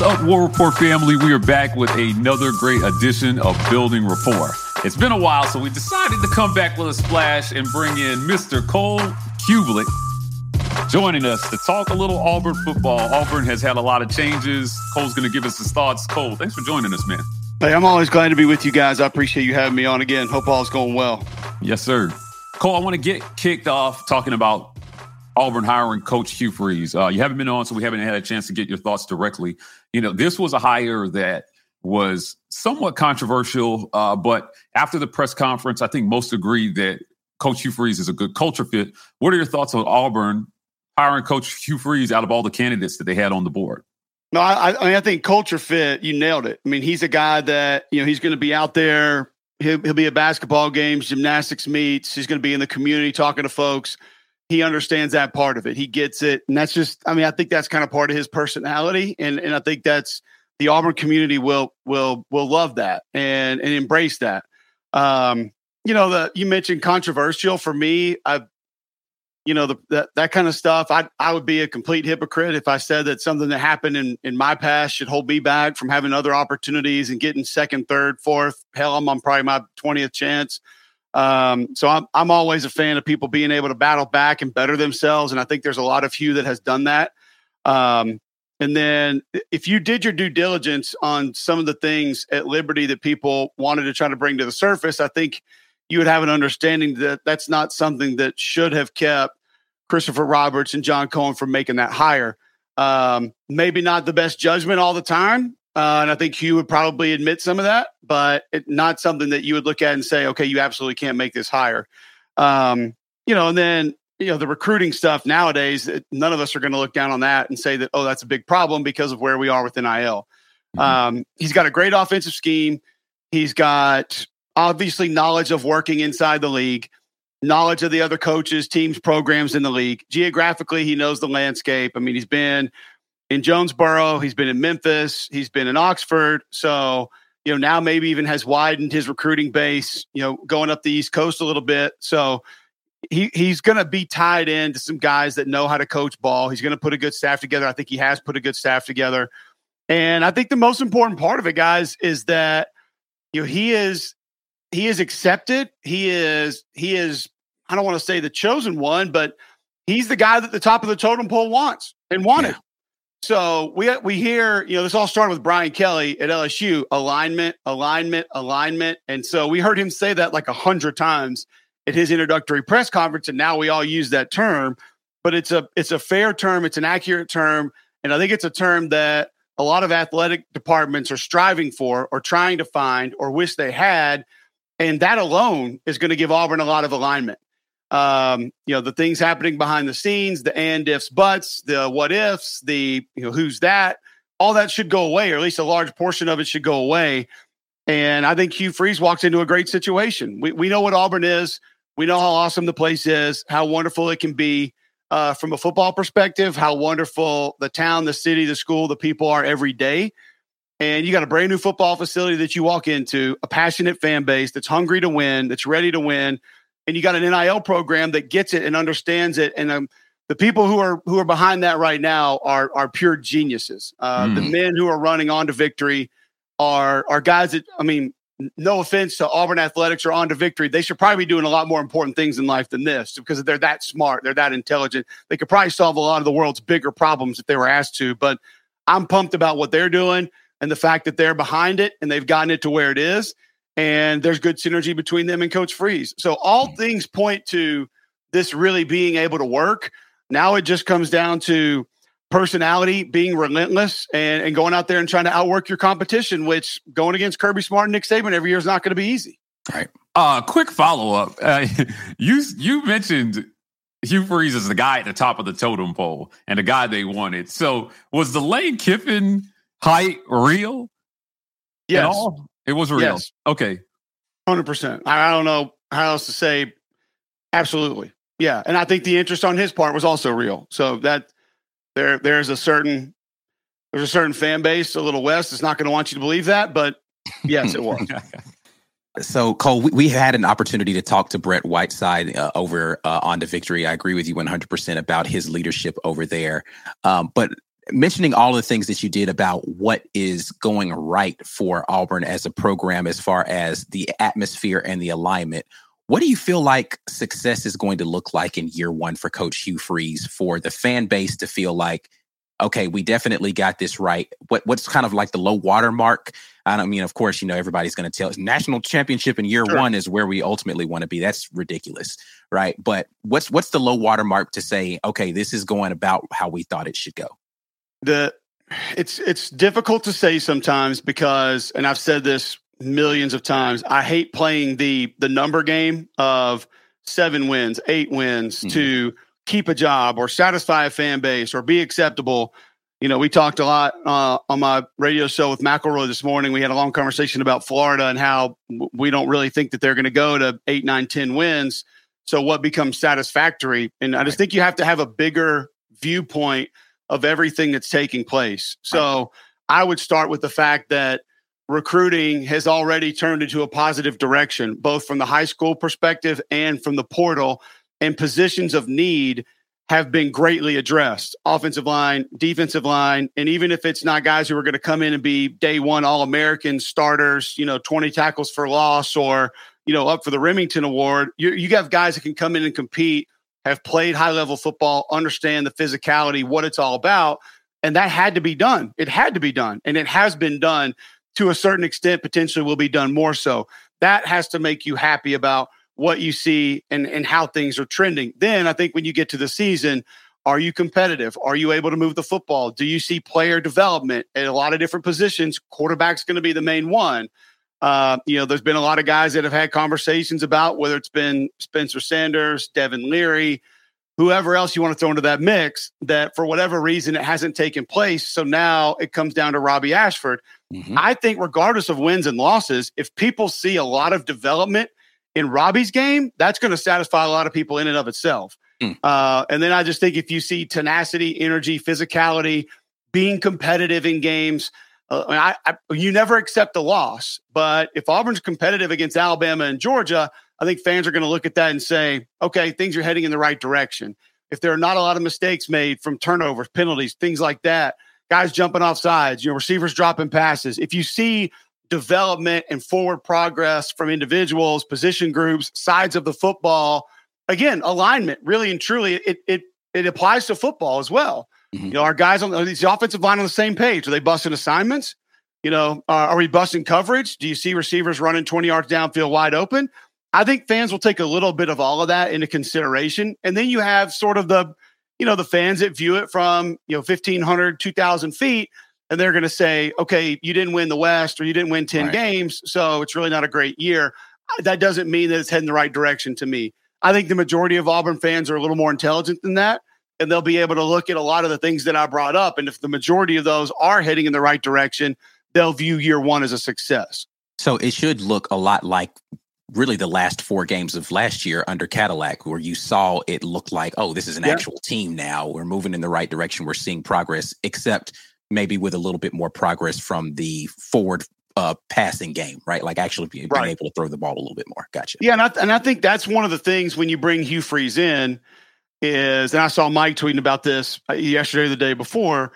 What's up, War Rapport family? We are back with another great edition of Building Rapport. It's been a while, so we decided to come back with a splash and bring in Mr. Cole Cubelic joining us to talk a little Auburn football. Auburn has had a lot of changes. Cole's going to give us his thoughts. Cole, thanks for joining us, man. Hey, I'm always glad to be with you guys. I appreciate you having me on again. Hope all's going well. Yes, sir. Cole, I want to get kicked off talking about Auburn hiring Coach Hugh Freeze. Uh, you haven't been on, so we haven't had a chance to get your thoughts directly. You know, this was a hire that was somewhat controversial, uh, but after the press conference, I think most agree that Coach Hugh Freeze is a good culture fit. What are your thoughts on Auburn hiring Coach Hugh Freeze out of all the candidates that they had on the board? No, I, I mean, I think culture fit. You nailed it. I mean, he's a guy that you know he's going to be out there. He'll, he'll be at basketball games, gymnastics meets. He's going to be in the community talking to folks he understands that part of it. He gets it. And that's just, I mean, I think that's kind of part of his personality. And and I think that's the Auburn community will will will love that and and embrace that. Um, you know, the you mentioned controversial for me. I you know, the that, that kind of stuff. I I would be a complete hypocrite if I said that something that happened in in my past should hold me back from having other opportunities and getting second, third, fourth. Hell, I'm on probably my 20th chance. Um, so I'm I'm always a fan of people being able to battle back and better themselves, and I think there's a lot of Hugh that has done that. Um, and then if you did your due diligence on some of the things at Liberty that people wanted to try to bring to the surface, I think you would have an understanding that that's not something that should have kept Christopher Roberts and John Cohen from making that hire. Um, maybe not the best judgment all the time, uh, and I think Hugh would probably admit some of that, but it, not something that you would look at and say, okay, you absolutely can't make this higher. Um, you know, and then, you know, the recruiting stuff nowadays, none of us are going to look down on that and say that, oh, that's a big problem because of where we are with NIL. Mm-hmm. Um, he's got a great offensive scheme. He's got obviously knowledge of working inside the league, knowledge of the other coaches, teams, programs in the league. Geographically, he knows the landscape. I mean, he's been in Jonesboro. He's been in Memphis. He's been in Oxford. So, you know, now maybe even has widened his recruiting base, you know, going up the East Coast a little bit. So he, he's going to be tied in to some guys that know how to coach ball. He's going to put a good staff together. I think he has put a good staff together. And I think the most important part of it, guys, is that, you know, he is, he is accepted. He is, he is, I don't want to say the chosen one, but he's the guy that the top of the totem pole wants and wanted. Yeah. So we we hear, you know, this all started with Brian Kelly at LSU, alignment, alignment, alignment. And so we heard him say that like a hundred times at his introductory press conference, and now we all use that term. But it's a it's a fair term, it's an accurate term, and I think it's a term that a lot of athletic departments are striving for or trying to find or wish they had. And that alone is going to give Auburn a lot of alignment um, you know, the things happening behind the scenes, the and ifs, buts, the what ifs, the, you know, who's that, all that should go away, or at least a large portion of it should go away. And I think Hugh Freeze walks into a great situation. We, we know what Auburn is. We know how awesome the place is, how wonderful it can be uh, from a football perspective, how wonderful the town, the city, the school, the people are every day. And you got a brand new football facility that you walk into, a passionate fan base that's hungry to win, that's ready to win and you got an NIL program that gets it and understands it. And um, the people who are who are behind that right now are are pure geniuses. Uh, mm. The men who are running on to victory are are guys that I mean, no offense to Auburn athletics or on to victory, they should probably be doing a lot more important things in life than this because they're that smart, they're that intelligent. They could probably solve a lot of the world's bigger problems if they were asked to. But I'm pumped about what they're doing and the fact that they're behind it and they've gotten it to where it is and there's good synergy between them and Coach Freeze. So all things point to this really being able to work. Now it just comes down to personality, being relentless, and, and going out there and trying to outwork your competition, which going against Kirby Smart and Nick Saban every year is not going to be easy. Right. Uh, quick follow up. Uh, you you mentioned Hugh Freeze is the guy at the top of the totem pole and the guy they wanted. So was the Lane Kiffin height real? Yes. It was real. Yes. Okay. 100%. I don't know how else to say. Absolutely. Yeah. And I think the interest on his part was also real. So that there there's a certain there's a certain fan base a little west that's not going to want you to believe that, but yes, it was. So, Cole, we, we, had an opportunity to talk to Brett Whiteside uh, over uh, on the victory. I agree with you 100% about his leadership over there. Um, but mentioning all the things that you did about what is going right for Auburn as a program, as far as the atmosphere and the alignment, what do you feel like success is going to look like in year one for Coach Hugh Freeze for the fan base to feel like, okay, we definitely got this right? What what's kind of like the low water mark I don't mean, of course, you know, everybody's going to tell us national championship in year sure. one is where we ultimately want to be. That's ridiculous, right? But what's what's the low water mark to say, okay, this is going about how we thought it should go? The it's it's difficult to say sometimes because, and I've said this millions of times. I hate playing the the number game of seven wins, eight wins mm-hmm. to keep a job or satisfy a fan base or be acceptable you know, we talked a lot uh, on my radio show with McElroy this morning. We had a long conversation about Florida and how we don't really think that they're going to go to eight, nine, ten wins. So, what becomes satisfactory? And I just think you have to have a bigger viewpoint of everything that's taking place. So, I would start with the fact that recruiting has already turned into a positive direction, both from the high school perspective and from the portal and positions of need have been greatly addressed offensive line, defensive line. And even if it's not guys who are going to come in and be day one All American starters, you know, 20 tackles for loss or, you know, up for the Remington Award, you, you have guys that can come in and compete, have played high level football, understand the physicality, what it's all about. And that had to be done. It had to be done. And it has been done to a certain extent, potentially will be done more so. That has to make you happy about what you see and, and how things are trending. Then I think when you get to the season, are you competitive? Are you able to move the football? Do you see player development at a lot of different positions? Quarterback's going to be the main one. Uh, you know, there's been a lot of guys that have had conversations about whether it's been Spencer Sanders, Devin Leary, whoever else you want to throw into that mix, that for whatever reason it hasn't taken place. So now it comes down to Robbie Ashford. Mm-hmm. I think, regardless of wins and losses, if people see a lot of development in Robbie's game, that's going to satisfy a lot of people in and of itself. Mm. Uh, and then I just think if you see tenacity, energy, physicality, being competitive in games, uh, I, I, you never accept a loss. But if Auburn's competitive against Alabama and Georgia, I think fans are going to look at that and say, okay, things are heading in the right direction. If there are not a lot of mistakes made from turnovers, penalties, things like that, guys jumping off sides, you know, receivers dropping passes. If you see development and forward progress from individuals, position groups, sides of the football. Again, alignment really and truly it it it applies to football as well. Mm-hmm. You know, our guys on these offensive line on the same page. Are they busting assignments? You know, uh, are we busting coverage? Do you see receivers running 20 yards downfield wide open? I think fans will take a little bit of all of that into consideration. And then you have sort of the, you know, the fans that view it from, you know, 1,500, 2,000 feet and they're going to say, okay, you didn't win the West or you didn't win 10 right. games, so it's really not a great year. That doesn't mean that it's heading the right direction to me. I think the majority of Auburn fans are a little more intelligent than that, and they'll be able to look at a lot of the things that I brought up. And if the majority of those are heading in the right direction, they'll view year one as a success. So it should look a lot like really the last four games of last year under Cadillac, where you saw it look like, oh, this is an yeah. actual team now. We're moving in the right direction. We're seeing progress, except maybe with a little bit more progress from the forward uh, passing game, right? Like actually being, right. able to throw the ball a little bit more. Gotcha. Yeah, and I, and I think that's one of the things when you bring Hugh Freeze in is, and I saw Mike tweeting about this uh, yesterday or the day before,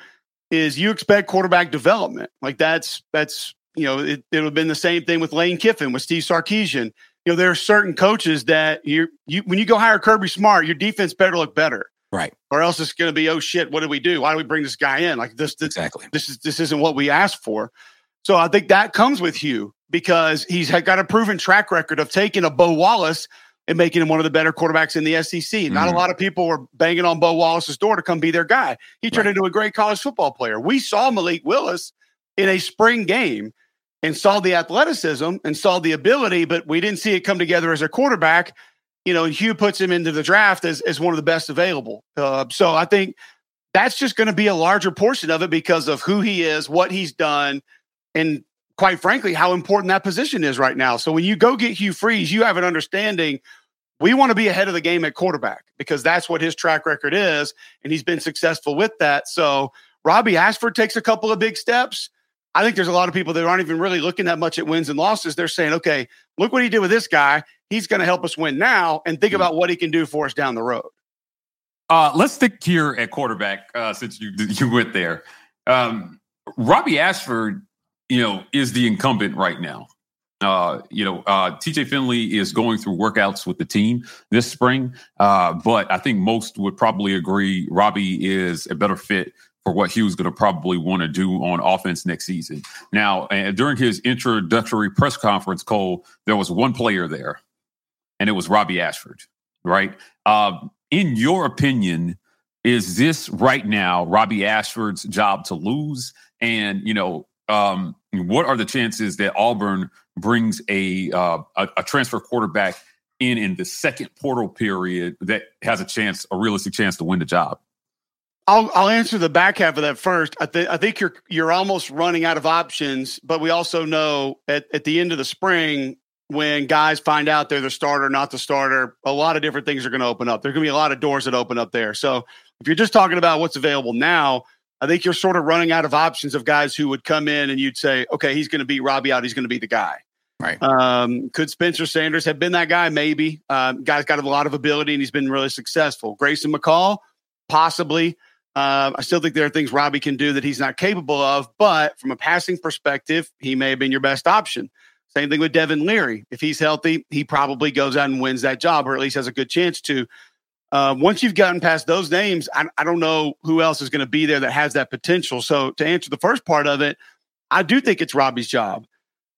is you expect quarterback development. Like that's that's you know it, it would have been the same thing with Lane Kiffin with Steve Sarkisian. You know there are certain coaches that you you when you go hire Kirby Smart, your defense better look better. Right. Or else it's going to be, oh shit, what do we do? Why do we bring this guy in? Like this, this exactly. This is this isn't what we asked for. So I think that comes with Hugh because he's got a proven track record of taking a Bo Wallace and making him one of the better quarterbacks in the SEC. Mm-hmm. Not a mm. lot of people were banging on Bo Wallace's door to come be their guy. He turned right. into a great college football player. We saw Malik Willis in a spring game and saw the athleticism and saw the ability, but we didn't see it come together as a quarterback. You know, Hugh puts him into the draft as, as one of the best available. Uh, so I think that's just going to be a larger portion of it because of who he is, what he's done, and quite frankly, how important that position is right now. So when you go get Hugh Freeze, you have an understanding we want to be ahead of the game at quarterback because that's what his track record is, and he's been successful with that. So Robbie Ashford takes a couple of big steps. I think there's a lot of people that aren't even really looking that much at wins and losses. They're saying, okay, look what he did with this guy. He's going to help us win now, and think mm-hmm. about what he can do for us down the road. Uh, let's stick here at quarterback uh, since you you went there. Um, Robbie Ashford, you know, is the incumbent right now. Uh, you know, uh, TJ Finley is going through workouts with the team this spring, uh, but I think most would probably agree Robbie is a better fit for what he was going to probably want to do on offense next season. Now, during his introductory press conference, Cole, there was one player there, and it was Robbie Ashford, right? Uh, in your opinion, is this right now Robbie Ashford's job to lose? And, you know, um, what are the chances that Auburn brings a, uh, a, a transfer quarterback in in the second portal period that has a chance, a realistic chance to win the job? I'll I'll answer the back half of that first. I think I think you're you're almost running out of options, but we also know at, at the end of the spring when guys find out they're the starter, not the starter, a lot of different things are going to open up. There's going to be a lot of doors that open up there. So if you're just talking about what's available now, I think you're sort of running out of options of guys who would come in and you'd say, okay, he's going to beat Robbie out. He's going to be the guy. Right. Um, could Spencer Sanders have been that guy? Maybe. Um, guy's got a lot of ability and he's been really successful. Grayson McCall, possibly. Uh, I still think there are things Robbie can do that he's not capable of, but from a passing perspective, he may have been your best option. Same thing with Devin Leary. If he's healthy, he probably goes out and wins that job, or at least has a good chance to. Uh, once you've gotten past those names, I, I don't know who else is going to be there that has that potential. So to answer the first part of it, I do think it's Robbie's job.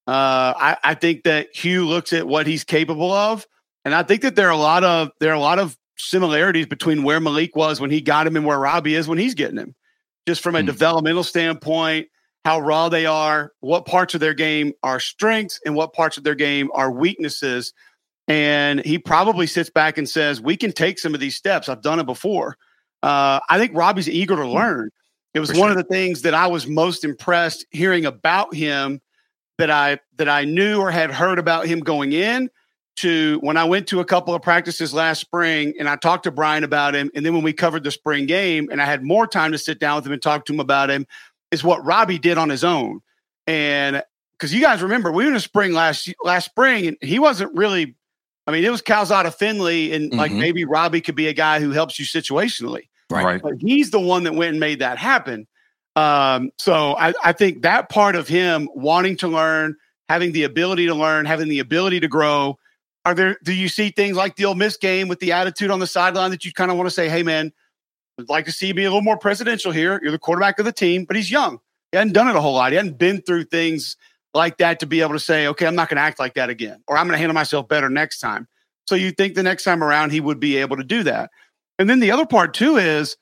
Uh, I, I think that Hugh looks at what he's capable of, and I think that there are a lot of there are a lot of similarities between where Malik was when he got him and where Robbie is when he's getting him. Just from a mm. developmental standpoint, how raw they are, what parts of their game are strengths and what parts of their game are weaknesses. And he probably sits back and says, We can take some of these steps. I've done it before. Uh, I think Robbie's eager to hmm. learn. It was one of the things that I was most impressed hearing about him that I that I knew or had heard about him going in to when I went to a couple of practices last spring and I talked to Brian about him. And then when we covered the spring game and I had more time to sit down with him and talk to him about him, is what Robbie did on his own. And because you guys remember, we were in spring last last spring and he wasn't really, I mean, it was Calzada Finley and mm-hmm. like maybe Robbie could be a guy who helps you situationally. Right. But he's the one that went and made that happen. Um, so I, I think that part of him wanting to learn, having the ability to learn, having the ability to grow, are there? Do you see things like the Ole Miss game with the attitude on the sideline that you kind of want to say, "Hey, man, I'd like to see you be a little more presidential here. You're the quarterback of the team, but he's young. He hadn't done it a whole lot. He hadn't been through things like that to be able to say, okay, I'm not going to act like that again, or I'm going to handle myself better next time. So you think the next time around he would be able to do that. And then the other part too is,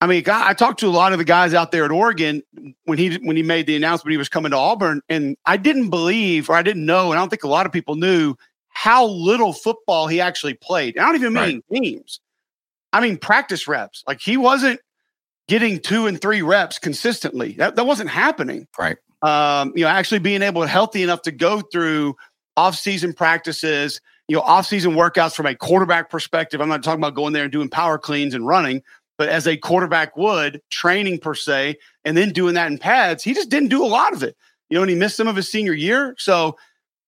I mean, I talked to a lot of the guys out there at Oregon when he when he made the announcement he was coming to Auburn, and I didn't believe or I didn't know, and I don't think a lot of people knew how little football he actually played. And I don't even mean right. games. I mean practice reps. Like he wasn't getting two and three reps consistently. That that wasn't happening. Right. Um, you know, actually being able to healthy enough to go through off-season practices, you know, off-season workouts from a quarterback perspective. I'm not talking about going there and doing power cleans and running, but as a quarterback would, training per se, and then doing that in pads, he just didn't do a lot of it. You know, and he missed some of his senior year. So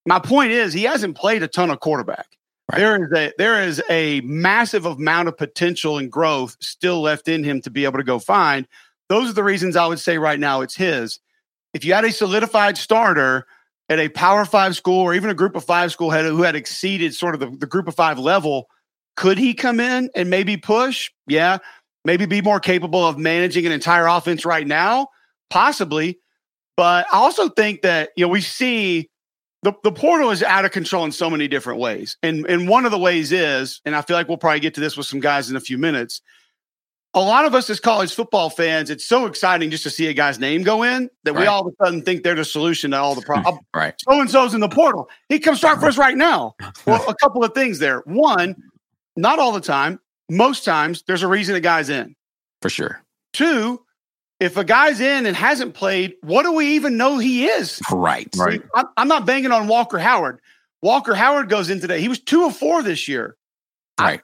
my point is, he hasn't played a ton of quarterback. Right. There is a there is a massive amount of potential and growth still left in him to be able to go find. Those are the reasons I would say right now it's his. If you had a solidified starter at a Power Five school or even a Group of Five school head who had exceeded sort of the, the Group of Five level, could he come in and maybe push? Yeah, maybe be more capable of managing an entire offense right now, possibly. But I also think that you know we see the, the portal is out of control in so many different ways. And and one of the ways is, and I feel like we'll probably get to this with some guys in a few minutes. A lot of us as college football fans, it's so exciting just to see a guy's name go in that right. we all of a sudden think they're the solution to all the hmm. problems. right. So and so's in the portal. He comes start for us right now. Well, a couple of things there. One, not all the time. Most times, there's a reason a guy's in. For sure. Two, if a guy's in and hasn't played, what do we even know he is? Right. Right. I'm not banging on Walker Howard. Walker Howard goes in today. He was two of four this year. Right.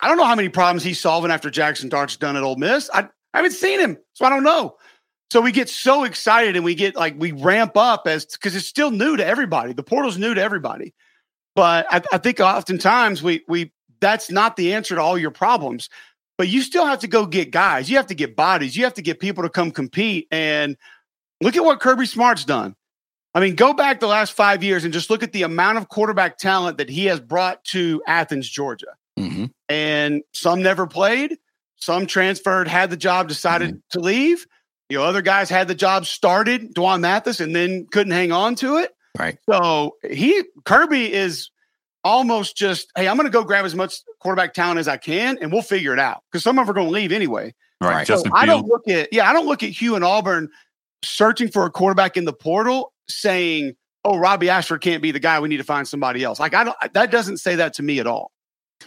I, don't know how many problems he's solving after Jackson Dart's done at Ole Miss. I, I haven't seen him, so I don't know. So we get so excited and we get like we ramp up as because it's still new to everybody. The portal's new to everybody. But I, I think oftentimes we we that's not the answer to all your problems but you still have to go get guys. You have to get bodies. You have to get people to come compete. And look at what Kirby Smart's done. I mean, go back the last five years and just look at the amount of quarterback talent that he has brought to Athens, Georgia. Mm-hmm. And some never played, some transferred, had the job, decided mm-hmm. to leave. You know, other guys had the job started, Dwan Mathis, and then couldn't hang on to it. Right. So he Kirby is almost just, hey, I'm going to go grab as much quarterback talent as I can, and we'll figure it out because some of them are going to leave anyway. Right. So I don't look at yeah, I don't look at Hugh and Auburn searching for a quarterback in the portal saying, "Oh, Robbie Ashford can't be the guy. We need to find somebody else." Like I don't. That doesn't say that to me at all.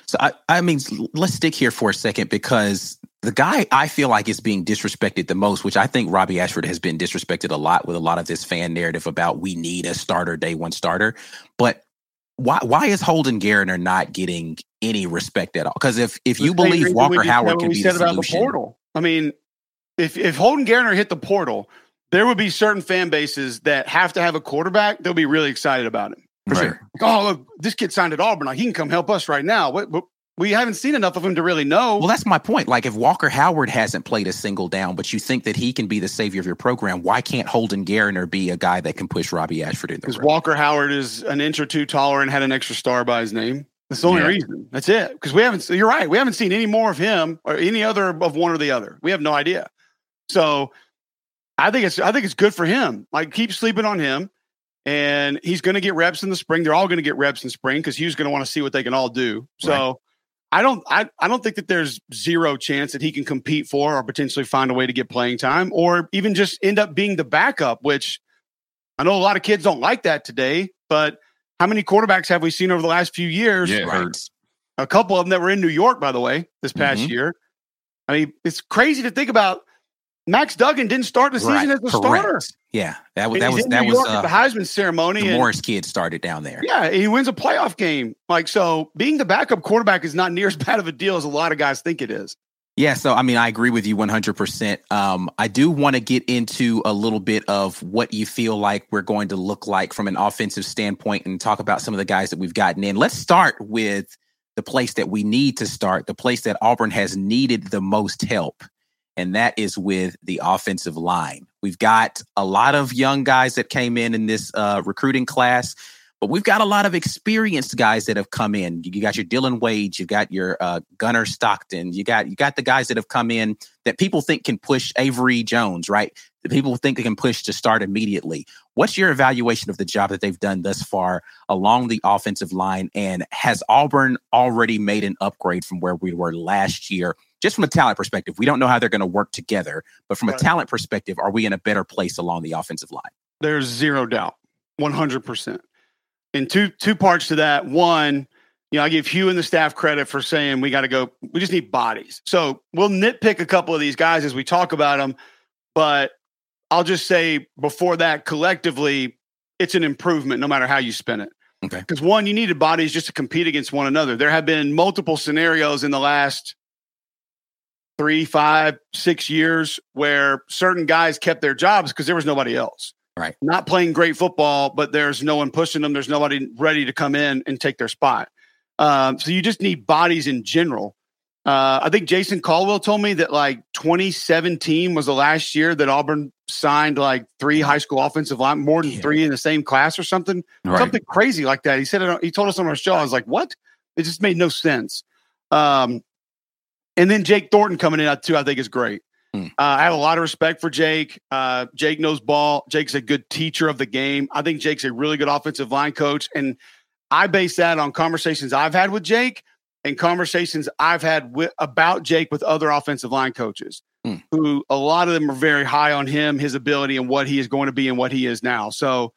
So I, I mean, let's stick here for a second because the guy I feel like is being disrespected the most, which I think Robbie Ashford has been disrespected a lot with a lot of this fan narrative about we need a starter, day one starter. But why why is Holden Geriner not getting any respect at all? Because if if you believe Walker Howard can be the solution, the portal. I mean, if if Holden Geriner hit the portal, there would be certain fan bases that have to have a quarterback. They'll be really excited about it. For right. sure. oh, look, this kid signed at Auburn. Like, he can come help us right now. What, what we haven't seen enough of him to really know. Well, that's my point. Like, if Walker Howard hasn't played a single down, but you think that he can be the savior of your program, why can't Holden Geriner be a guy that can push Robbie Ashford in the Because Walker Howard is an inch or two taller and had an extra star by his name. That's the only yeah. reason. That's it. Because we haven't. You're right. We haven't seen any more of him or any other of one or the other. We have no idea. So, I think it's. I think it's good for him. Like, keep sleeping on him, and he's going to get reps in the spring. They're all going to get reps in spring because Hugh's going to want to see what they can all do. So. Right I don't I, I don't think that there's zero chance that he can compete for or potentially find a way to get playing time or even just end up being the backup, which I know a lot of kids don't like that today, but how many quarterbacks have we seen over the last few years? Yeah, right. A couple of them that were in New York, by the way, this past mm-hmm. year. I mean, it's crazy to think about Max Duggan didn't start the season right. as a starter. Yeah, that was that was that was uh, the Heisman ceremony. The and, Morris kid started down there. Yeah, he wins a playoff game. Like so, being the backup quarterback is not near as bad of a deal as a lot of guys think it is. Yeah, so I mean, I agree with you 100%. Um, I do want to get into a little bit of what you feel like we're going to look like from an offensive standpoint and talk about some of the guys that we've gotten in. Let's start with the place that we need to start, the place that Auburn has needed the most help and that is with the offensive line. We've got a lot of young guys that came in in this uh, recruiting class, but we've got a lot of experienced guys that have come in. You got your Dillon Wade, you got your uh, Gunnar Stockton, you got you got the guys that have come in that people think can push Avery Jones, right? That people think they can push to start immediately. What's your evaluation of the job that they've done thus far along the offensive line? And has Auburn already made an upgrade from where we were last year? Just from a talent perspective, we don't know how they're going to work together. But from right. a talent perspective, are we in a better place along the offensive line? There's zero doubt, 100%. And two two parts to that. One, you know, I give Hugh and the staff credit for saying we got to go. We just need bodies. So we'll nitpick a couple of these guys as we talk about them. But I'll just say before that, collectively, it's an improvement no matter how you spin it. Okay. Because one, you needed bodies just to compete against one another. There have been multiple scenarios in the last three, five, six years where certain guys kept their jobs because there was nobody else. Right. Not playing great football, but there's no one pushing them. There's nobody ready to come in and take their spot. Um, so you just need bodies in general. Uh, I think Jason Caldwell told me that like 2017 was the last year that Auburn signed like three high school offensive line, more than yeah. three in the same class or something, right. something crazy like that. He said it. He told us on our show. I was like, what? It just made no sense. Um, and then Jake Thornton coming in too, I think is great. Hmm. Uh, I have a lot of respect for Jake. Uh, Jake knows ball. Jake's a good teacher of the game. I think Jake's a really good offensive line coach. And I base that on conversations I've had with Jake and conversations I've had with, about Jake with other offensive line coaches, hmm. who a lot of them are very high on him, his ability, and what he is going to be and what he is now. So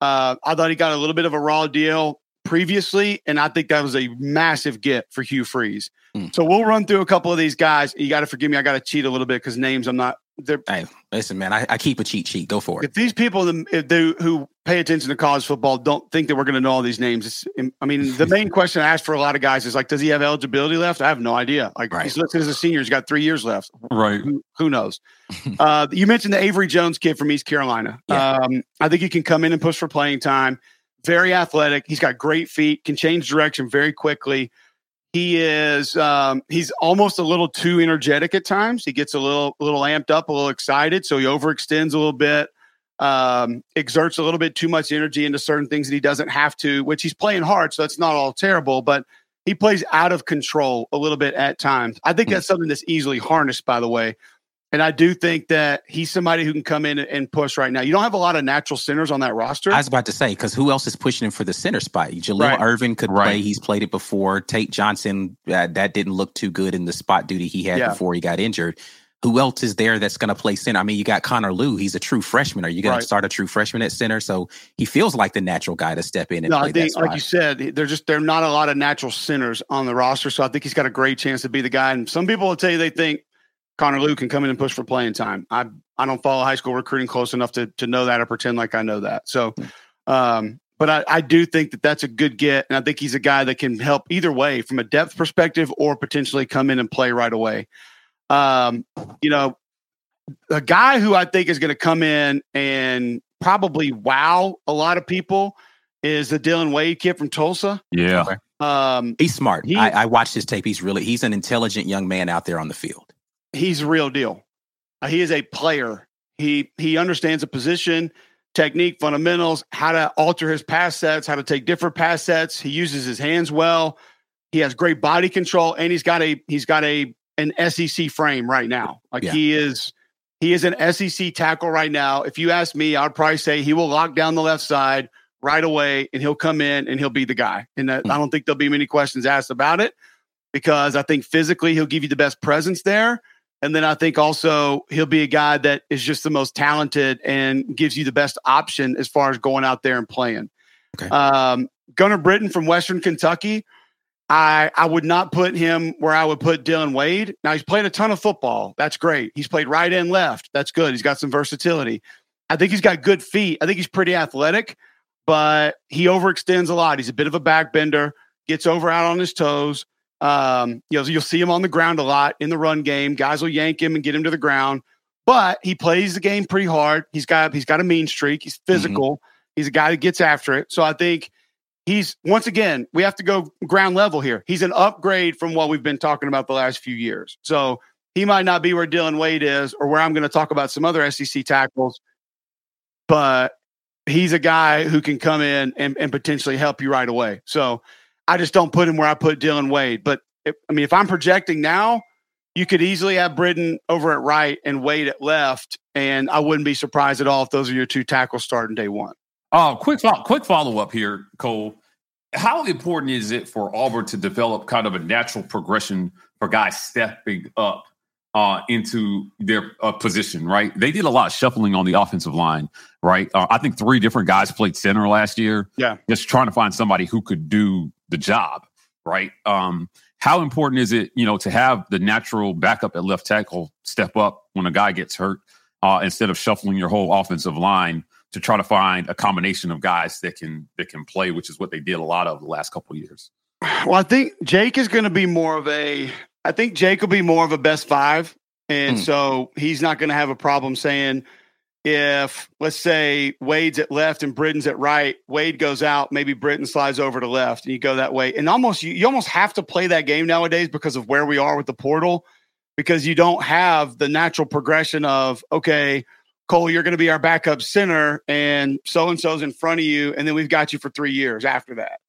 uh, I thought he got a little bit of a raw deal previously, and I think that was a massive get for Hugh Freeze. Mm. So we'll run through a couple of these guys. You got to forgive me; I got to cheat a little bit because names I'm not. They're, hey, listen, man, I, I, keep a cheat sheet. Go for it. If these people if they, who pay attention to college football don't think that we're going to know all these names, I mean, the main question I ask for a lot of guys is like, does he have eligibility left? I have no idea. Like, right. he's listed as a senior; he's got three years left. Right? Who, who knows? uh, you mentioned the Avery Jones kid from East Carolina. Yeah. Um, I think he can come in and push for playing time very athletic. He's got great feet, can change direction very quickly. He is um, he's almost a little too energetic at times. He gets a little little amped up, a little excited, so he overextends a little bit. Um, exerts a little bit too much energy into certain things that he doesn't have to, which he's playing hard, so that's not all terrible, but he plays out of control a little bit at times. I think hmm. that's something that's easily harnessed, by the way. And I do think that he's somebody who can come in and push right now. You don't have a lot of natural centers on that roster. I was about to say, because who else is pushing him for the center spot? Jaleel right. Irvin could right. play. He's played it before. Tate Johnson, uh, that didn't look too good in the spot duty he had yeah. before he got injured. Who else is there that's going to play center? I mean, you got Connor Lew. He's a true freshman. Are you going right. to start a true freshman at center? So he feels like the natural guy to step in and no, play I think, like you said, they're just they're not a lot of natural centers on the roster. So I think he's got a great chance to be the guy. And some people will tell you they think Connor Lew can come in and push for playing time. I I don't follow high school recruiting close enough to to know that or pretend like I know that. So, um, but I, I do think that that's a good get, and I think he's a guy that can help either way from a depth perspective or potentially come in and play right away. Um, you know, a guy who I think is going to come in and probably wow a lot of people is the Dillon Wade kid from Tulsa. Yeah. Um, he's smart. He, I, I watched his tape. He's really he's an intelligent young man out there on the field he's a real deal. Uh, he is a player. He he understands a position, technique, fundamentals, how to alter his pass sets, how to take different pass sets. He uses his hands well. He has great body control, and he's got a he's got a an SEC frame right now. Like yeah. he is he is an SEC tackle right now. If you ask me, I'd probably say he will lock down the left side right away, and he'll come in and he'll be the guy. And mm-hmm. I don't think there'll be many questions asked about it because I think physically he'll give you the best presence there. And then I think also he'll be a guy that is just the most talented and gives you the best option as far as going out there and playing. Okay. Um, Gunnar Britton from Western Kentucky. I I would not put him where I would put Dillon Wade. Now he's played a ton of football. That's great. He's played right and left. That's good. He's got some versatility. I think he's got good feet. I think he's pretty athletic, but he overextends a lot. He's a bit of a backbender, gets over out on his toes. Um, you know, you'll see him on the ground a lot in the run game. Guys will yank him and get him to the ground, but he plays the game pretty hard. He's got he's got a mean streak. He's mm-hmm. physical. Mm-hmm. He's a guy that gets after it. So I think he's once again we have to go ground level here. He's an upgrade from what we've been talking about the last few years. So he might not be where Dillon Wade is, or where I'm going to talk about some other SEC tackles, but he's a guy who can come in and, and potentially help you right away. So I just don't put him where I put Dillon Wade. But if, I mean, if I'm projecting now, you could easily have Britton over at right and Wade at left, and I wouldn't be surprised at all if those are your two tackles starting day one. Oh, quick, quick follow up here, Cole. How important is it for Auburn to develop kind of a natural progression for guys stepping up uh, into their uh, position, right? They did a lot of shuffling on the offensive line, right? Uh, I think three different guys played center last year. Yeah. Just trying to find somebody who could do the job, right? Um, how important is it, you know, to have the natural backup at left tackle step up when a guy gets hurt uh, instead of shuffling your whole offensive line to try to find a combination of guys that can that can play, which is what they did a lot of the last couple of years. Well, I think Jake is going to be more of a. I think Jake will be more of a best five, and hmm. so he's not going to have a problem saying if let's say Wade's at left and Britton's at right, Wade goes out, maybe Britton slides over to left, and you go that way. And almost you, you almost have to play that game nowadays because of where we are with the portal, because you don't have the natural progression of okay, Cole, you're going to be our backup center, and so and so's in front of you, and then we've got you for three years after that.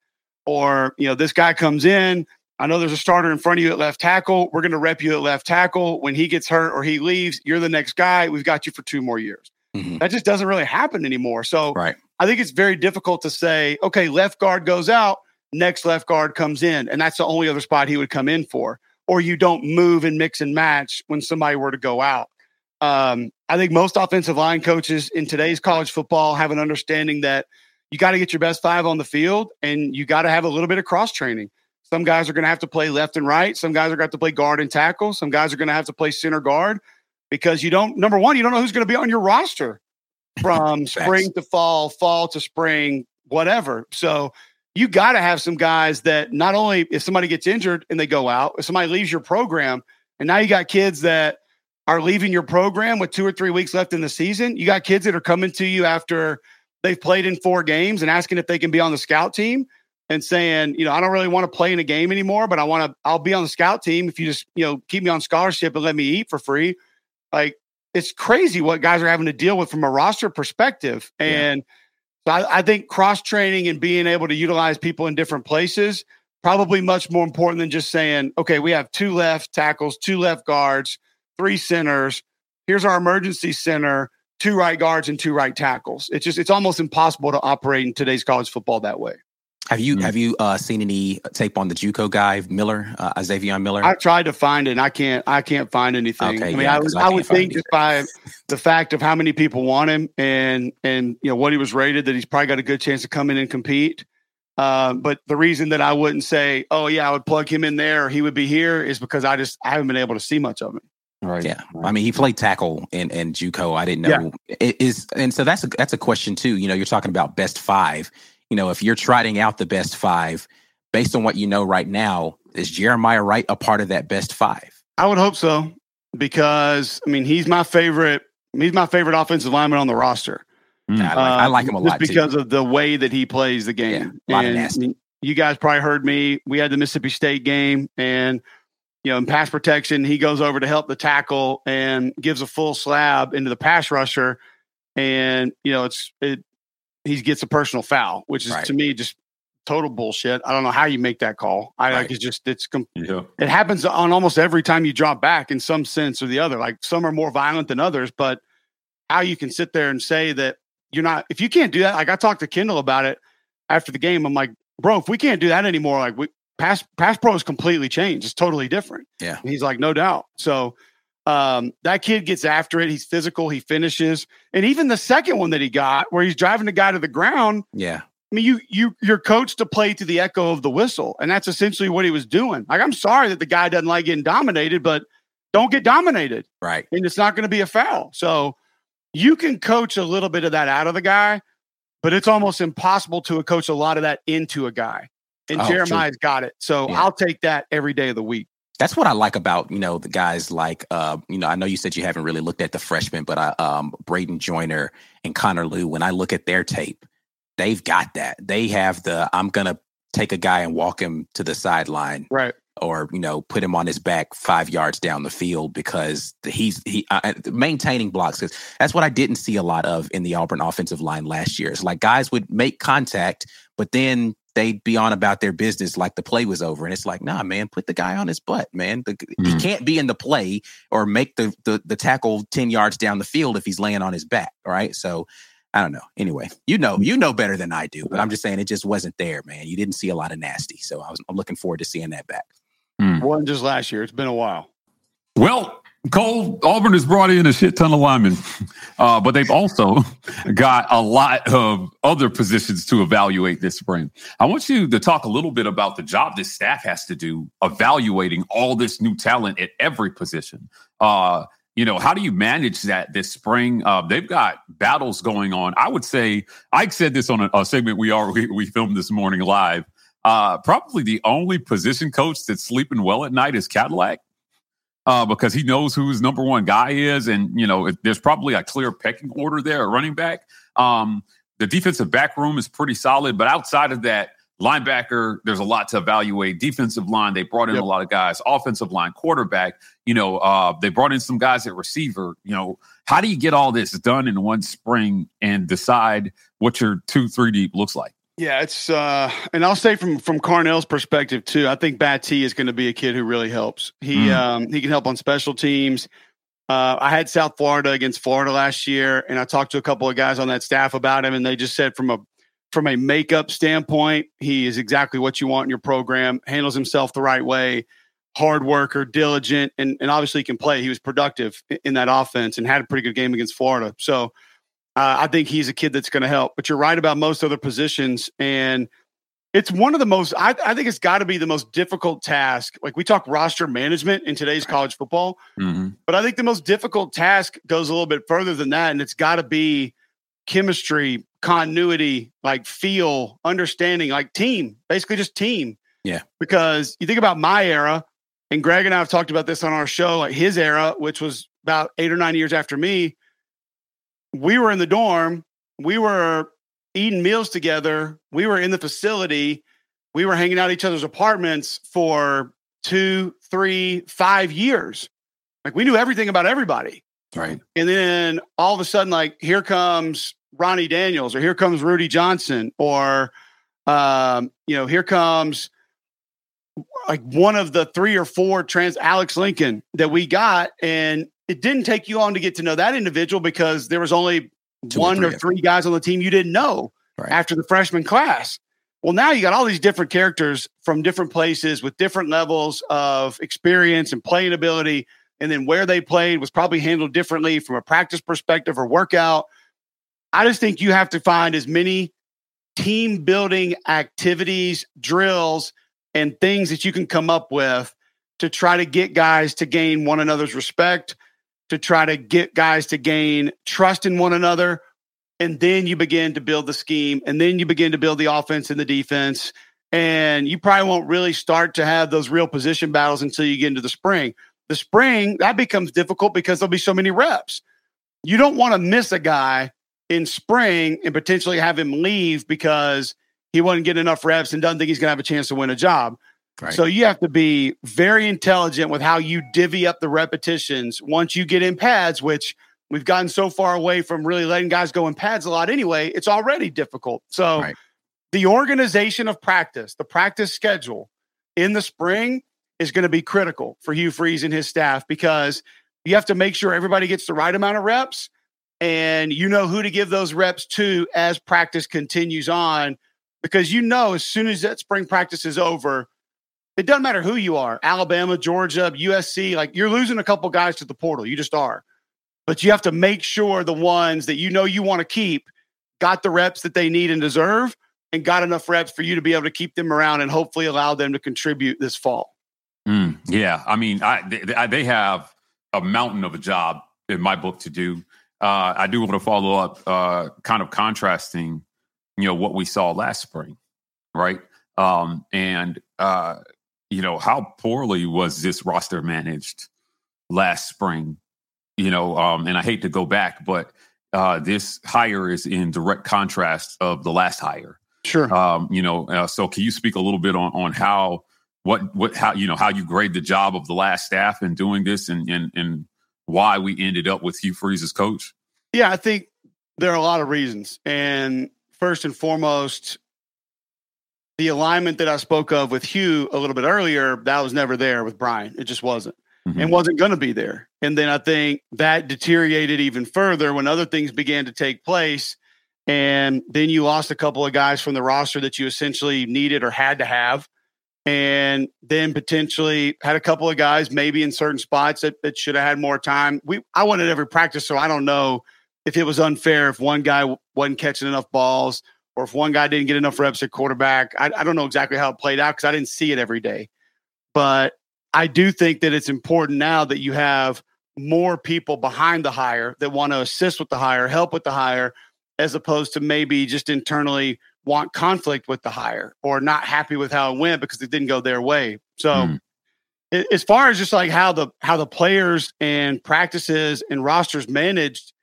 Or you know, this guy comes in, I know there's a starter in front of you at left tackle. We're going to rep you at left tackle. When he gets hurt or he leaves, you're the next guy. We've got you for two more years. Mm-hmm. That just doesn't really happen anymore. So right. I think it's very difficult to say, okay, left guard goes out, next left guard comes in, and that's the only other spot he would come in for. Or you don't move and mix and match when somebody were to go out. Um, I think most offensive line coaches in today's college football have an understanding that you got to get your best five on the field and you got to have a little bit of cross training. Some guys are going to have to play left and right. Some guys are going to have to play guard and tackle. Some guys are going to have to play center guard because you don't, number one, you don't know who's going to be on your roster from spring to fall, fall to spring, whatever. So you got to have some guys that not only if somebody gets injured and they go out, if somebody leaves your program, and now you got kids that are leaving your program with two or three weeks left in the season, you got kids that are coming to you after they've played in four games and asking if they can be on the scout team and saying, you know, I don't really want to play in a game anymore, but I want to, I'll be on the scout team if you just, you know, keep me on scholarship and let me eat for free. Like it's crazy what guys are having to deal with from a roster perspective. And yeah. so I, I think cross training and being able to utilize people in different places probably much more important than just saying, okay, we have two left tackles, two left guards, three centers. Here's our emergency center, two right guards and two right tackles. It's just, it's almost impossible to operate in today's college football that way. Have you mm-hmm. have you uh, seen any tape on the JUCO guy Miller, uh, Xavier Miller? I tried to find it. and I can't. I can't find anything. Okay, I mean, yeah, I, was, I, I would think just by the fact of how many people want him and and you know what he was rated, that he's probably got a good chance to come in and compete. Uh, but the reason that I wouldn't say, oh yeah, I would plug him in there, or he would be here, is because I just I haven't been able to see much of him. Right. Yeah. Right. I mean, he played tackle in, in JUCO. I didn't know yeah. it is, and so that's a that's a question too. You know, you're talking about best five you know, if you're trotting out the best five based on what you know right now, is Jeremiah Wright a part of that best five? I would hope so because I mean he's my favorite. He's my favorite offensive lineman on the roster. Mm, I, like, I, like, him a lot because too. of the way that he plays the game. Yeah, and you guys probably heard me. We had the Mississippi State game, and you know, in pass protection, he goes over to help the tackle and gives a full slab into the pass rusher, and you know, it's it he gets a personal foul, which is right. to me just total bullshit. I don't know how you make that call. I right. like it's just it's com- yeah. it happens on almost every time you drop back in some sense or the other. Like some are more violent than others, but how you can sit there and say that you're not if you can't do that. Like I talked to Kendall about it after the game. I'm like, bro, if we can't do that anymore, like we pass pass pro is completely changed. It's totally different. Yeah. And he's like, no doubt. So um, that kid gets after it. He's physical. He finishes. And even the second one that he got, where he's driving the guy to the ground. Yeah. I mean, you you you're coached to play to the echo of the whistle, and that's essentially what he was doing. Like, I'm sorry that the guy doesn't like getting dominated, but don't get dominated. Right. And it's not going to be a foul. So you can coach a little bit of that out of the guy, but it's almost impossible to coach a lot of that into a guy. And oh, Jeremiah's true. got it. So yeah. I'll take that every day of the week that's what I like about you know the guys like uh, you know I know you said you haven't really looked at the freshmen, but I, um, Braden Joyner and Connor Lew. When I look at their tape, they've got that. They have the I'm gonna take a guy and walk him to the sideline, right? Or you know put him on his back five yards down the field because he's he uh, maintaining blocks. Because that's what I didn't see a lot of in the Auburn offensive line last year. It's like guys would make contact, but then they'd be on about their business like the play was over. And it's like, nah, man, put the guy on his butt, man. The, mm-hmm. He can't be in the play or make the, the, the tackle 10 yards down the field if he's laying on his back. Right. So I don't know. Anyway, you know, you know better than I do, but I'm just saying it just wasn't there, man. You didn't see a lot of nasty. So I was, I'm looking forward to seeing that back. Mm. Wasn't just last year. It's been a while. Well, Cole, Auburn has brought in a shit ton of linemen, uh, but they've also got a lot of other positions to evaluate this spring. I want you to talk a little bit about the job this staff has to do evaluating all this new talent at every position. Uh, you know, how do you manage that this spring? Uh, they've got battles going on. I would say, Ike said this on a, a segment we are we, we filmed this morning live. Uh, probably the only position coach that's sleeping well at night is Cadillac uh, because he knows who his number one guy is. And, you know, there's probably a clear pecking order there, a running back. Um, the defensive back room is pretty solid, but outside of that, linebacker, there's a lot to evaluate. Defensive line, they brought in yep. a lot of guys. Offensive line, quarterback, you know, uh, they brought in some guys at receiver. You know, how do you get all this done in one spring and decide what your two, three deep looks like? Yeah, it's uh and I'll say from from Carnell's perspective too, I think Battie is going to be a kid who really helps. He mm. um he can help on special teams. Uh, I had South Florida against Florida last year, and I talked to a couple of guys on that staff about him, and they just said from a from a makeup standpoint, he is exactly what you want in your program. Handles himself the right way, hard worker, diligent, and and obviously he can play. He was productive in that offense and had a pretty good game against Florida. So uh, I think he's a kid that's going to help. But you're right about most other positions, and it's one of the most. I, I think it's got to be the most difficult task. Like we talk roster management in today's college football, mm-hmm. but I think the most difficult task goes a little bit further than that, and it's got to be chemistry, continuity, like feel, understanding, like team, basically just team. Yeah. Because you think about my era, and Greg and I have talked about this on our show, like his era, which was about eight or nine years after me we were in the dorm, we were eating meals together, we were in the facility, we were hanging out each other's apartments for two, three, five years. Like we knew everything about everybody. Right. And then all of a sudden, like here comes Ronney Daniels, or here comes Rudi Johnson, or um, you know, here comes like one of the three or four trans Alex Lincoln that we got, and it didn't take you long to get to know that individual because there was only Two one or three, or three guys on the team you didn't know right. after the freshman class. Well, now you got all these different characters from different places with different levels of experience and playing ability. And then where they played was probably handled differently from a practice perspective or workout. I just think you have to find as many team building activities, drills, and things that you can come up with to try to get guys to gain one another's respect to try to get guys to gain trust in one another. And then you begin to build the scheme, and then you begin to build the offense and the defense. And you probably won't really start to have those real position battles until you get into the spring. The spring, that becomes difficult because there'll be so many reps. You don't want to miss a guy in spring and potentially have him leave because he wouldn't get enough reps and doesn't think he's going to have a chance to win a job. Right. So you have to be very intelligent with how you divvy up the repetitions once you get in pads, which we've gotten so far away from really letting guys go in pads a lot anyway. It's already difficult. So right. the organization of practice, the practice schedule in the spring is going to be critical for Hugh Freeze and his staff because you have to make sure everybody gets the right amount of reps and you know who to give those reps to as practice continues on because you know as soon as that spring practice is over it doesn't matter who you are Alabama, Georgia, USC like you're losing a couple guys to the portal. You just are. But you have to make sure the ones that you know you want to keep got the reps that they need and deserve and got enough reps for you to be able to keep them around and hopefully allow them to contribute this fall. Mm, yeah. I mean, I, they, they, have a mountain of a job in my book to do. Uh, I do want to follow up, uh, kind of contrasting, you know, what we saw last spring, right? Um, and uh, you know, how poorly was this roster managed last spring? You know, um, and I hate to go back, but uh, this hire is in direct contrast of the last hire. Sure. Um, you know, uh, so can you speak a little bit on on how what what how you know how you grade the job of the last staff in doing this and and and why we ended up with Hugh Freeze as coach? Yeah, I think there are a lot of reasons, and first and foremost, the alignment that I spoke of with Hugh a little bit earlier, that was never there with Brian. It just wasn't mm-hmm. and wasn't going to be there. And then I think that deteriorated even further when other things began to take place. And then you lost a couple of guys from the roster that you essentially needed or had to have. And then potentially had a couple of guys maybe in certain spots that, that should have had more time. We I wanted every practice, so I don't know if it was unfair if one guy wasn't catching enough balls or if one guy didn't get enough reps at quarterback. I, I don't know exactly how it played out because I didn't see it every day. But I do think that it's important now that you have more people behind the hire that want to assist with the hire, help with the hire, as opposed to maybe just internally want conflict with the hire or not happy with how it went because it didn't go their way. So mm. as far as just like how the how the players and practices and rosters managed,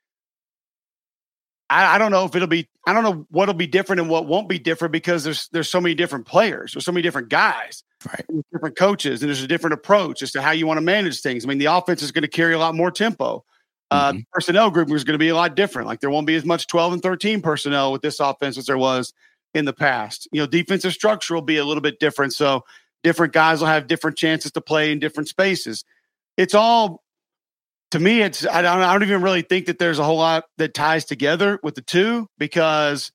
I, I, don't know if it'll be. I don't know what'll be different and what won't be different because there's there's so many different players, there's so many different guys, right? Different coaches, and there's a different approach as to how you want to manage things. I mean, the offense is going to carry a lot more tempo. Uh, mm-hmm. personnel group is going to be a lot different. Like there won't be as much 12 and 13 personnel with this offense as there was in the past. You know, defensive structure will be a little bit different. So different guys will have different chances to play in different spaces. It's all to me, it's I don't, I don't even really think that there's a whole lot that ties together with the two because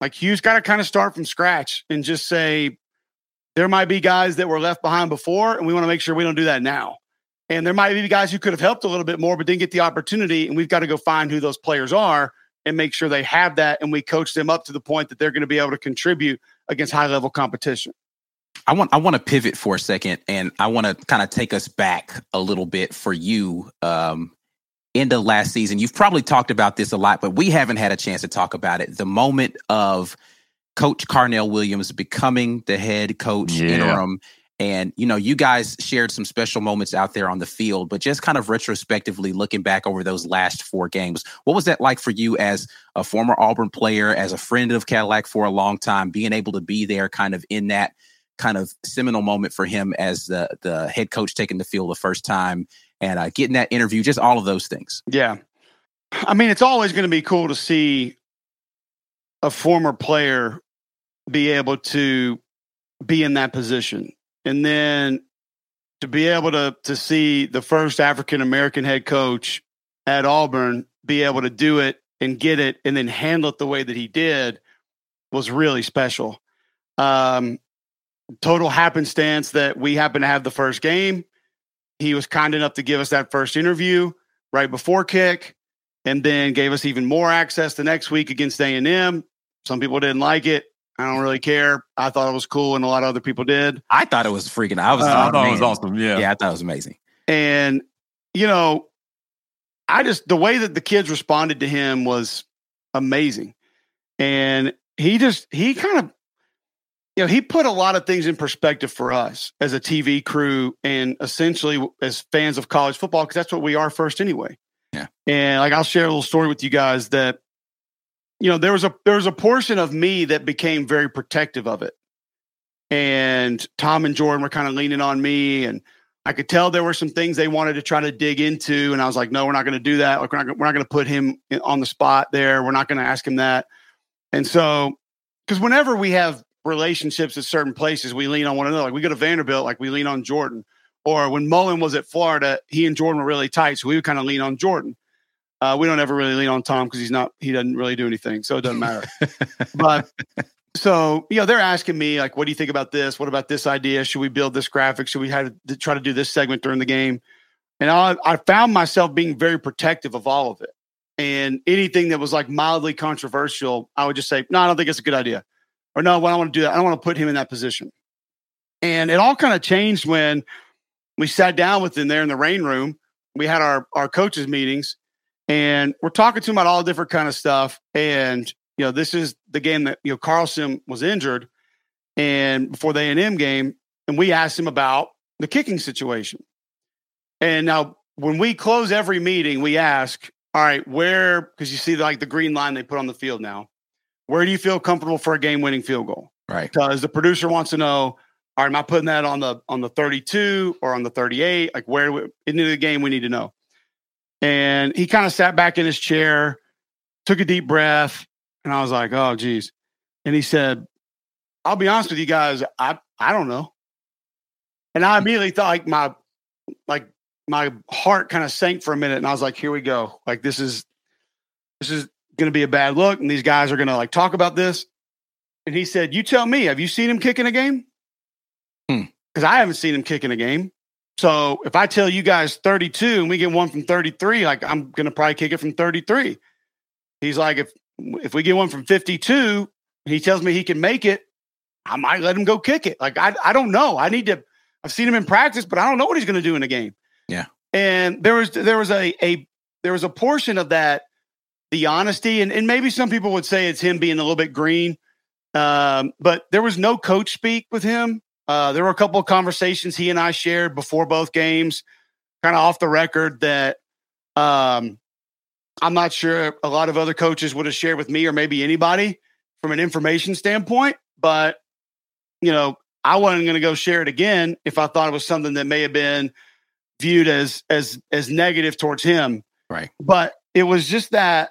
like Hugh's got to kind of start from scratch and just say there might be guys that were left behind before, and we want to make sure we don't do that now. And there might be guys who could have helped a little bit more, but didn't get the opportunity. And we've got to go find who those players are and make sure they have that. And we coach them up to the point that they're going to be able to contribute against high level competition. I want I want to pivot for a second, and I want to kind of take us back a little bit for you. Um, into last season, you've probably talked about this a lot, but we haven't had a chance to talk about it. The moment of Coach Carnell Williams becoming the head coach yeah. interim, and you know, you guys shared some special moments out there on the field, but just kind of retrospectively looking back over those last four games, what was that like for you as a former Auburn player, as a friend of Cadillac for a long time, being able to be there, kind of in that kind of seminal moment for him as the the head coach taking the field the first time and uh, getting that interview, just all of those things. Yeah, I mean, it's always going to be cool to see a former player be able to be in that position, and then to be able to to see the first African American head coach at Auburn be able to do it and get it and then handle it the way that he did was really special. Um, total happenstance that we happened to have the first game. He was kind enough to give us that first interview right before kick, and then gave us even more access the next week against A and M. Some people didn't like it. I don't really care. I thought it was cool, and a lot of other people did. I thought it was freaking. I was. Uh, I thought man. it was awesome. Yeah, yeah, I thought it was amazing. And you know, I just the way that the kids responded to him was amazing, and he just he kind of you know, he put a lot of things in perspective for us as a TV crew and essentially as fans of college football, because that's what we are first anyway. Yeah. And like I'll share a little story with you guys that, you know, there was a there was a portion of me that became very protective of it. And Tom and Jordan were kind of leaning on me and I could tell there were some things they wanted to try to dig into, and I was like, "No, we're not going to do that. Like, we're not, we're not going to put him on the spot there. We're not going to ask him that." And so, because whenever we have relationships at certain places, we lean on one another. Like we go to Vanderbilt, like we lean on Jordan. Or when Mullen was at Florida, he and Jordan were really tight, so we would kind of lean on Jordan. Uh, we don't ever really lean on Tom because he's not he doesn't really do anything, so it doesn't matter. but so you know, they're asking me like, "What do you think about this? What about this idea? Should we build this graphic? Should we have to try to do this segment during the game?" And I, I found myself being very protective of all of it. And anything that was like mildly controversial, I would just say, "No, I don't think it's a good idea." Or no, I want to do that. I don't want to put him in that position. And it all kind of changed when we sat down with him there in the rain room. We had our our coaches meetings, and we're talking to him about all different kind of stuff. And you know, this is the game that you know Carlson was injured, and before the A and M game, and we asked him about the kicking situation. And now, when we close every meeting, we ask, all right, where because you see like the green line they put on the field now where do you feel comfortable for a game winning field goal? Right. Because the producer wants to know, all right, am I putting that on the on the 32 or on the 38? Like where we, into the game we need to know. And he kind of sat back in his chair, took a deep breath, and I was like, oh geez. And he said, I'll be honest with you guys, I I don't know. And I immediately thought like my like my heart kind of sank for a minute and I was like, here we go. Like this is this is going to be a bad look and these guys are going to like talk about this. And he said, You tell me, have you seen him kicking a game? Because hmm. I haven't seen him kicking a game. So if I tell you guys 32 and we get one from 33, like I'm going to probably kick it from 33. He's like, if if we get one from 52, he tells me he can make it, I might let him go kick it. Like I I don't know. I need to I've seen him in practice, but I don't know what he's going to do in a game. Yeah. And there was there was a a there was a portion of that the honesty, and, and maybe some people would say it's him being a little bit green. Um, but there was no coach speak with him. Uh, there were a couple of conversations he and I shared before both games, kind of off the record that um, I'm not sure a lot of other coaches would have shared with me or maybe anybody from an information standpoint. But, you know, I wasn't going to go share it again if I thought it was something that may have been viewed as as as negative towards him. Right. But it was just that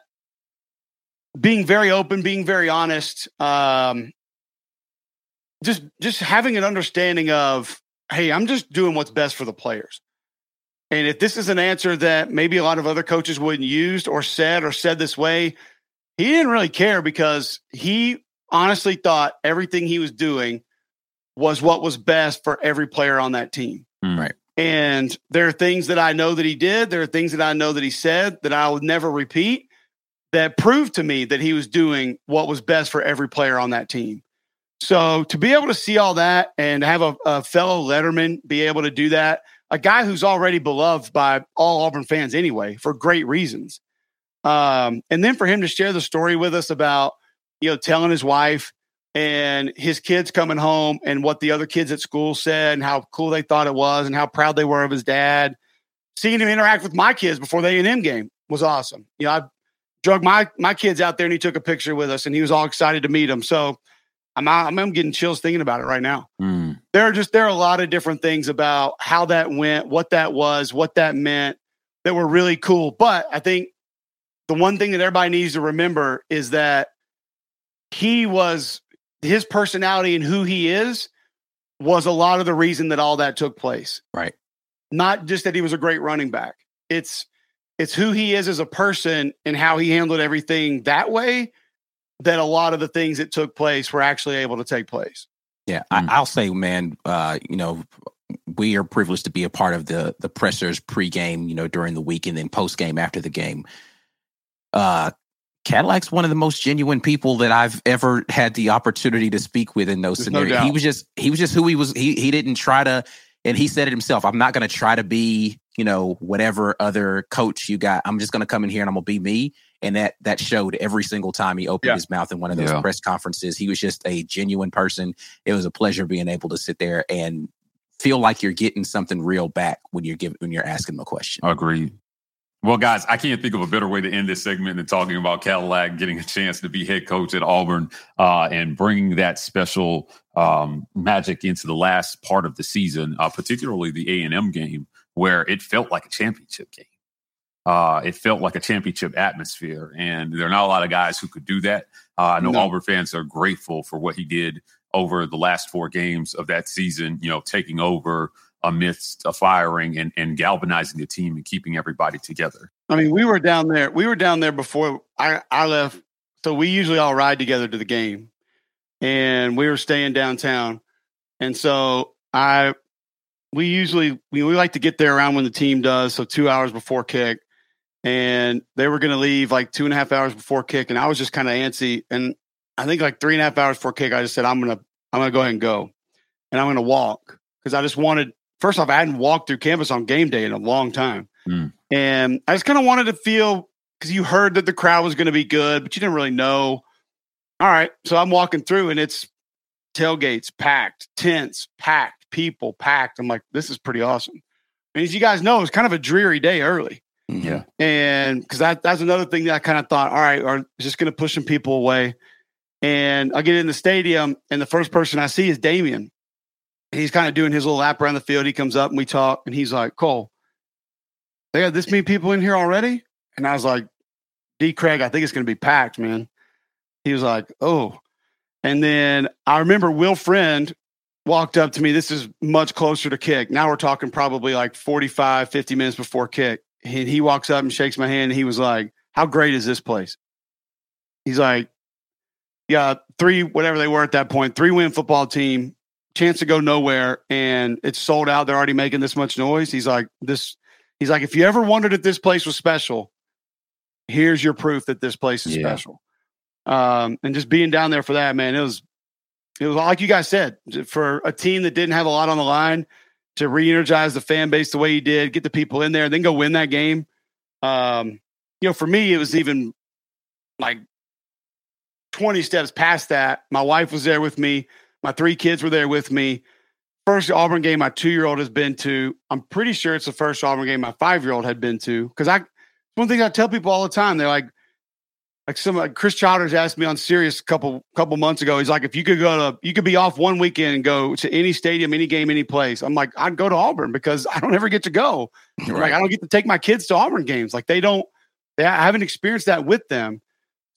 being very open, being very honest, um, just just having an understanding of, hey, I'm just doing what's best for the players. And if this is an answer that maybe a lot of other coaches wouldn't used or said or said this way, he didn't really care because he honestly thought everything he was doing was what was best for every player on that team. Mm. Right. And there are things that I know that he did. There are things that I know that he said that I would never repeat that proved to me that he was doing what was best for every player on that team. So to be able to see all that and have a, a fellow Letterman be able to do that, a guy who's already beloved by all Auburn fans anyway, for great reasons. Um, and then for him to share the story with us about, you know, telling his wife and his kids coming home and what the other kids at school said and how cool they thought it was and how proud they were of his dad. Seeing him interact with my kids before the A&M game was awesome. You know, I drug my my kids out there and he took a picture with us and he was all excited to meet him. So I'm I'm getting chills thinking about it right now. Mm. There are just there are a lot of different things about how that went, what that was, what that meant that were really cool. But I think the one thing that everybody needs to remember is that he was his personality and who he is was a lot of the reason that all that took place. Right. Not just that he was a great running back. It's it's who he is as a person and how he handled everything that way that a lot of the things that took place were actually able to take place. Yeah, mm-hmm. I, will say, man, uh, you know, we are privileged to be a part of the the pressers pregame, you know, during the week and then post game after the game. Uh, Cadillac's one of the most genuine people that I've ever had the opportunity to speak with in those There's scenarios. No he was just he was just who he was. He he didn't try to, and he said it himself. I'm not going to try to be you know whatever other coach you got. I'm just going to come in here and I'm going to be me. And that that showed every single time he opened yeah. his mouth in one of those yeah. press conferences. He was just a genuine person. It was a pleasure being able to sit there and feel like you're getting something real back when you're giving when you're asking them a question. Agreed. Well, guys, I can't think of a better way to end this segment than talking about Cadillac getting a chance to be head coach at Auburn uh, and bringing that special um, magic into the last part of the season, uh, particularly the A and M game, where it felt like a championship game. Uh, it felt like a championship atmosphere, and there are not a lot of guys who could do that. Uh, I know no. Auburn fans are grateful for what he did over the last four games of that season. You know, taking over amidst a firing and, and galvanizing the team and keeping everybody together. I mean, we were down there. We were down there before I, I left. So we usually all ride together to the game. And we were staying downtown. And so I we usually we, we like to get there around when the team does, so two hours before kick. And they were gonna leave like two and a half hours before kick. And I was just kind of antsy. And I think like three and a half hours before kick, I just said, I'm gonna I'm gonna go ahead and go. And I'm gonna walk because I just wanted first off, I hadn't walked through campus on game day in a long time. Mm. And I just kind of wanted to feel because you heard that the crowd was going to be good, but you didn't really know. All right. So I'm walking through and it's tailgates packed, tents packed, people packed. I'm like, this is pretty awesome. And as you guys know, it was kind of a dreary day early. Mm-hmm. Yeah. And because that, that's another thing that I kind of thought, all right, are just going to push some people away. And I get in the stadium, and the first person I see is Damien he's kind of doing his little lap around the field. He comes up and we talk, and he's like, Cole, they got this many people in here already? And I was like, D. Craig, I think it's going to be packed, man. He was like, oh. And then I remember Will Friend walked up to me. This is much closer to kick. Now we're talking probably like 45, 50 minutes before kick. And he walks up and shakes my hand. And he was like, how great is this place? He's like, yeah, three, whatever they were at that point, three win football team, chance to go nowhere and it's sold out. They're already making this much noise. He's like, this, he's like, if you ever wondered if this place was special, here's your proof that this place is yeah. special. Um, and just being down there for that, man, it was, it was like you guys said, for a team that didn't have a lot on the line to re-energize the fan base the way he did, get the people in there, and then go win that game. Um, you know, for me, it was even like 20 steps past that. My wife was there with me. My three kids were there with me. First Auburn game my two year old has been to. I'm pretty sure it's the first Auburn game my five year old had been to. Because I, one thing I tell people all the time, they're like, like some like Chris Childers asked me on Sirius a couple couple months ago. He's like, if you could go to, you could be off one weekend and go to any stadium, any game, any place. I'm like, I'd go to Auburn because I don't ever get to go. Right. Like I don't get to take my kids to Auburn games. Like they don't, they I haven't experienced that with them.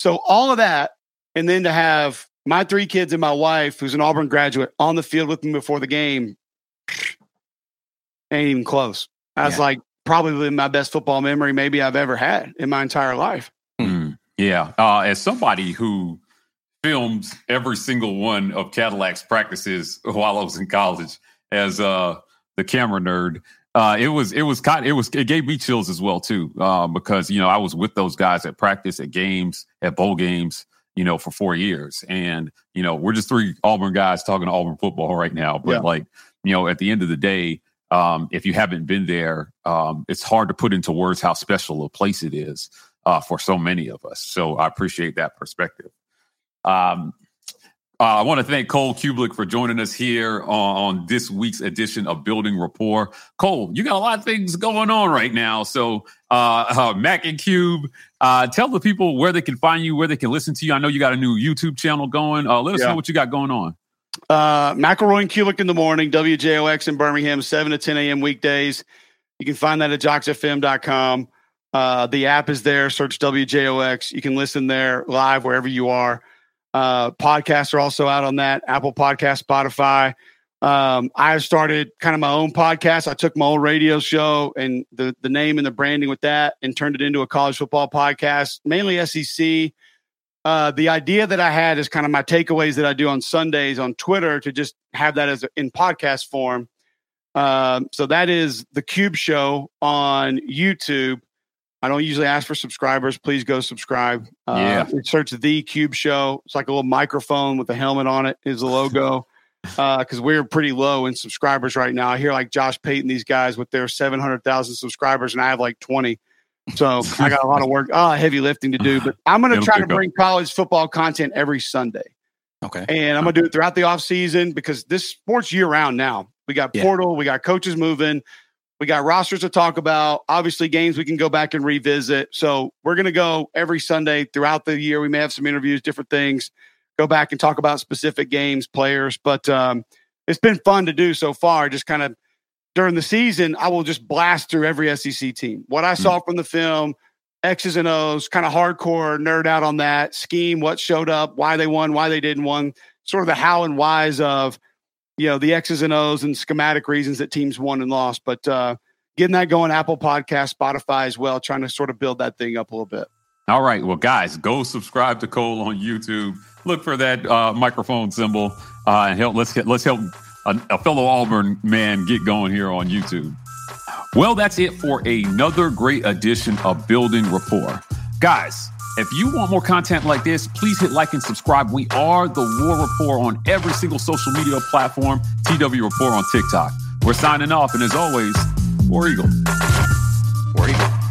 So all of that, and then to have my three kids and my wife, who's an Auburn graduate, on the field with me before the game, ain't even close. I was yeah. like, probably my best football memory maybe I've ever had in my entire life. Yeah. Uh, as somebody who films every single one of Cadillac's practices while I was in college as uh, the camera nerd, uh, it was it was kind it was it gave me chills as well too uh, because you know I was with those guys at practice at games at bowl games you know for four years and you know we're just three Auburn guys talking Auburn football right now but yeah. like you know at the end of the day um, if you haven't been there, um, it's hard to put into words how special a place it is uh, for so many of us. So I appreciate that perspective. Um, uh, I want to thank Cole Cubelic for joining us here on, on, this week's edition of Building Rapport. Cole, you got a lot of things going on right now. So, uh, uh, Mac and Cube, uh, tell the people where they can find you, where they can listen to you. I know you got a new YouTube channel going. Uh, let us yeah. know what you got going on. Uh, McElroy and Cubelic in the morning, WJOX in Birmingham, 7 to 10 a.m. weekdays. You can find that at jocksfm.com. Uh, the app is there. Search WJOX. You can listen there live wherever you are. Uh, podcasts are also out on that Apple Podcast, Spotify. Um, I started kind of my own podcast. I took my old radio show and the the name and the branding with that and turned it into a college football podcast, mainly SEC uh, the idea that I had is kind of my takeaways that I do on Sundays on Twitter to just have that as a, in podcast form. Um, so that is the Cube Show on YouTube. I don't usually ask for subscribers. Please go subscribe. Uh, yeah. Search the Cube Show. It's like a little microphone with a helmet on it. Is the logo because uh, we're pretty low in subscribers right now. I hear like Josh Payton, these guys with their seven hundred thousand subscribers, and I have like twenty. So I got a lot of work, uh, heavy lifting to do. But I'm going to try to bring up. college football content every Sunday. Okay. And I'm going to do it throughout the off season because this sport's year round now. We got yeah. portal, we got coaches moving, we got rosters to talk about. Obviously, games we can go back and revisit. So we're going to go every Sunday throughout the year. We may have some interviews, different things. Go back and talk about specific games, players. But um, it's been fun to do so far. Just kind of during the season, I will just blast through every SEC team. What I saw mm. from the film, X's and O's, kind of hardcore nerd out on that scheme, what showed up, why they won, why they didn't won, sort of the how and whys of, you know, the X's and O's and schematic reasons that teams won and lost. But uh, getting that going, Apple Podcast, Spotify as well, trying to sort of build that thing up a little bit. All right. Well, guys, go subscribe to Cole on YouTube. Look for that uh, microphone symbol uh, and help. Let's get, let's help a, a fellow Auburn man get going here on YouTube. Well, that's it for another great edition of Building Rapport. Guys, if you want more content like this, please hit like and subscribe. We are The War Rapport on every single social media platform, TW Rapport on TikTok. We're signing off, and as always, War Eagle. War Eagle.